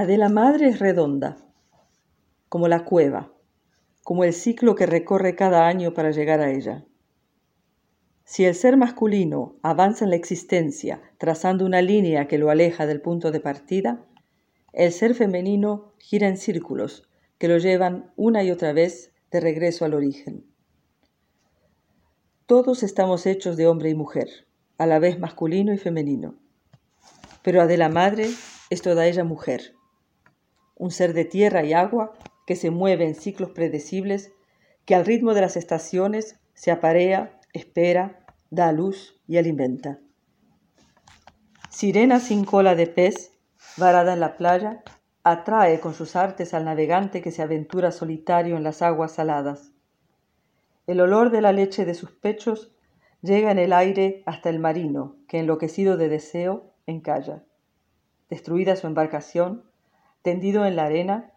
Adela Madre es redonda, como la cueva, como el ciclo que recorre cada año para llegar a ella. Si el ser masculino avanza en la existencia trazando una línea que lo aleja del punto de partida, el ser femenino gira en círculos que lo llevan una y otra vez de regreso al origen. Todos estamos hechos de hombre y mujer, a la vez masculino y femenino. Pero Adela Madre es toda ella mujer, un ser de tierra y agua que se mueve en ciclos predecibles, que al ritmo de las estaciones se aparea, espera, da luz y alimenta. Sirena sin cola de pez, varada en la playa, atrae con sus artes al navegante que se aventura solitario en las aguas saladas. El olor de la leche de sus pechos llega en el aire hasta el marino, que enloquecido de deseo encalla. Destruida su embarcación, tendido en la arena,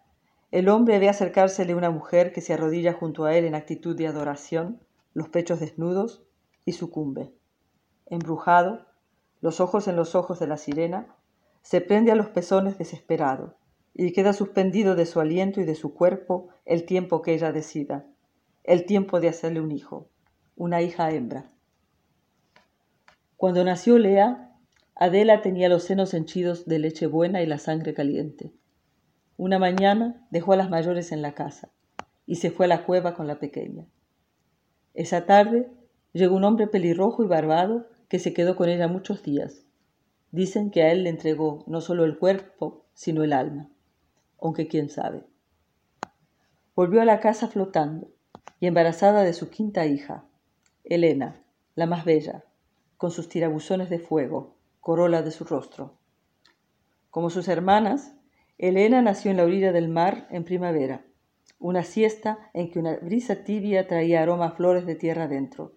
el hombre ve acercársele una mujer que se arrodilla junto a él en actitud de adoración, los pechos desnudos, y sucumbe. Embrujado, los ojos en los ojos de la sirena, se prende a los pezones desesperado y queda suspendido de su aliento y de su cuerpo el tiempo que ella decida, el tiempo de hacerle un hijo, una hija hembra. Cuando nació Lea, Adela tenía los senos henchidos de leche buena y la sangre caliente. Una mañana dejó a las mayores en la casa y se fue a la cueva con la pequeña. Esa tarde llegó un hombre pelirrojo y barbado que se quedó con ella muchos días. Dicen que a él le entregó no solo el cuerpo, sino el alma, aunque quién sabe. Volvió a la casa flotando y embarazada de su quinta hija, Elena, la más bella, con sus tirabuzones de fuego, corola de su rostro. Como sus hermanas, Elena nació en la orilla del mar en primavera, una siesta en que una brisa tibia traía aroma a flores de tierra adentro.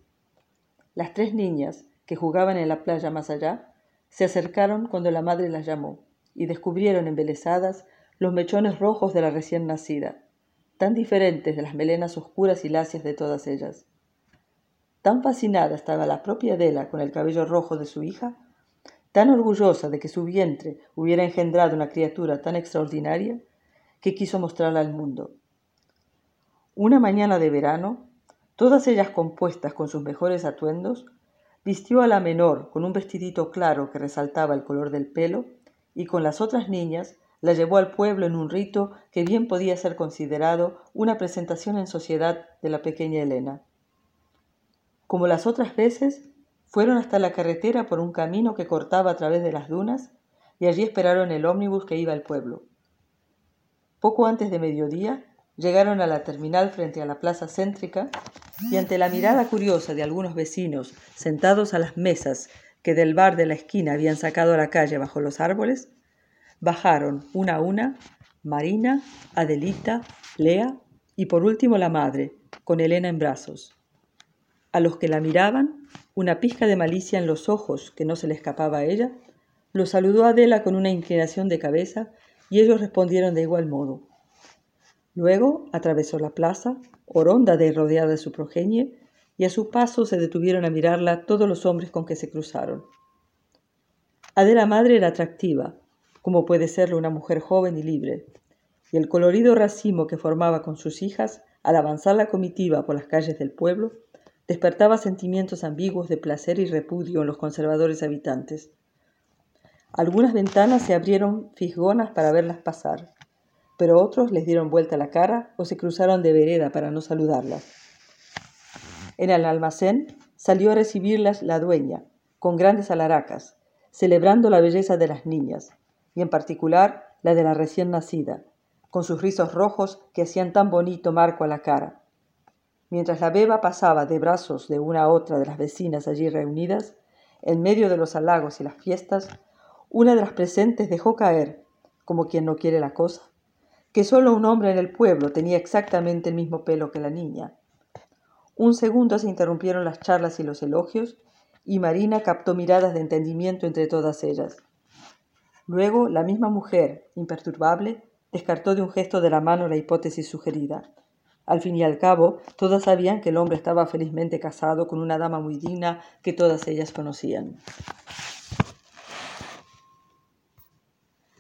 Las tres niñas, que jugaban en la playa más allá, se acercaron cuando la madre las llamó y descubrieron embelesadas los mechones rojos de la recién nacida, tan diferentes de las melenas oscuras y lacias de todas ellas. Tan fascinada estaba la propia Adela con el cabello rojo de su hija, tan orgullosa de que su vientre hubiera engendrado una criatura tan extraordinaria, que quiso mostrarla al mundo. Una mañana de verano, todas ellas compuestas con sus mejores atuendos, vistió a la menor con un vestidito claro que resaltaba el color del pelo, y con las otras niñas la llevó al pueblo en un rito que bien podía ser considerado una presentación en sociedad de la pequeña Elena. Como las otras veces, fueron hasta la carretera por un camino que cortaba a través de las dunas y allí esperaron el ómnibus que iba al pueblo. Poco antes de mediodía llegaron a la terminal frente a la plaza céntrica y ante la mirada curiosa de algunos vecinos sentados a las mesas que del bar de la esquina habían sacado a la calle bajo los árboles, bajaron una a una Marina, Adelita, Lea y por último la madre, con Elena en brazos. A los que la miraban una pizca de malicia en los ojos que no se le escapaba a ella, lo saludó Adela con una inclinación de cabeza y ellos respondieron de igual modo. Luego atravesó la plaza, oronda de rodeada de su progenie, y a su paso se detuvieron a mirarla todos los hombres con que se cruzaron. Adela madre era atractiva, como puede serlo una mujer joven y libre, y el colorido racimo que formaba con sus hijas al avanzar la comitiva por las calles del pueblo despertaba sentimientos ambiguos de placer y repudio en los conservadores habitantes. Algunas ventanas se abrieron fisgonas para verlas pasar, pero otros les dieron vuelta la cara o se cruzaron de vereda para no saludarlas. En el almacén salió a recibirlas la dueña, con grandes alaracas, celebrando la belleza de las niñas, y en particular la de la recién nacida, con sus rizos rojos que hacían tan bonito marco a la cara. Mientras la beba pasaba de brazos de una a otra de las vecinas allí reunidas, en medio de los halagos y las fiestas, una de las presentes dejó caer, como quien no quiere la cosa, que solo un hombre en el pueblo tenía exactamente el mismo pelo que la niña. Un segundo se interrumpieron las charlas y los elogios, y Marina captó miradas de entendimiento entre todas ellas. Luego, la misma mujer, imperturbable, descartó de un gesto de la mano la hipótesis sugerida. Al fin y al cabo, todas sabían que el hombre estaba felizmente casado con una dama muy digna que todas ellas conocían.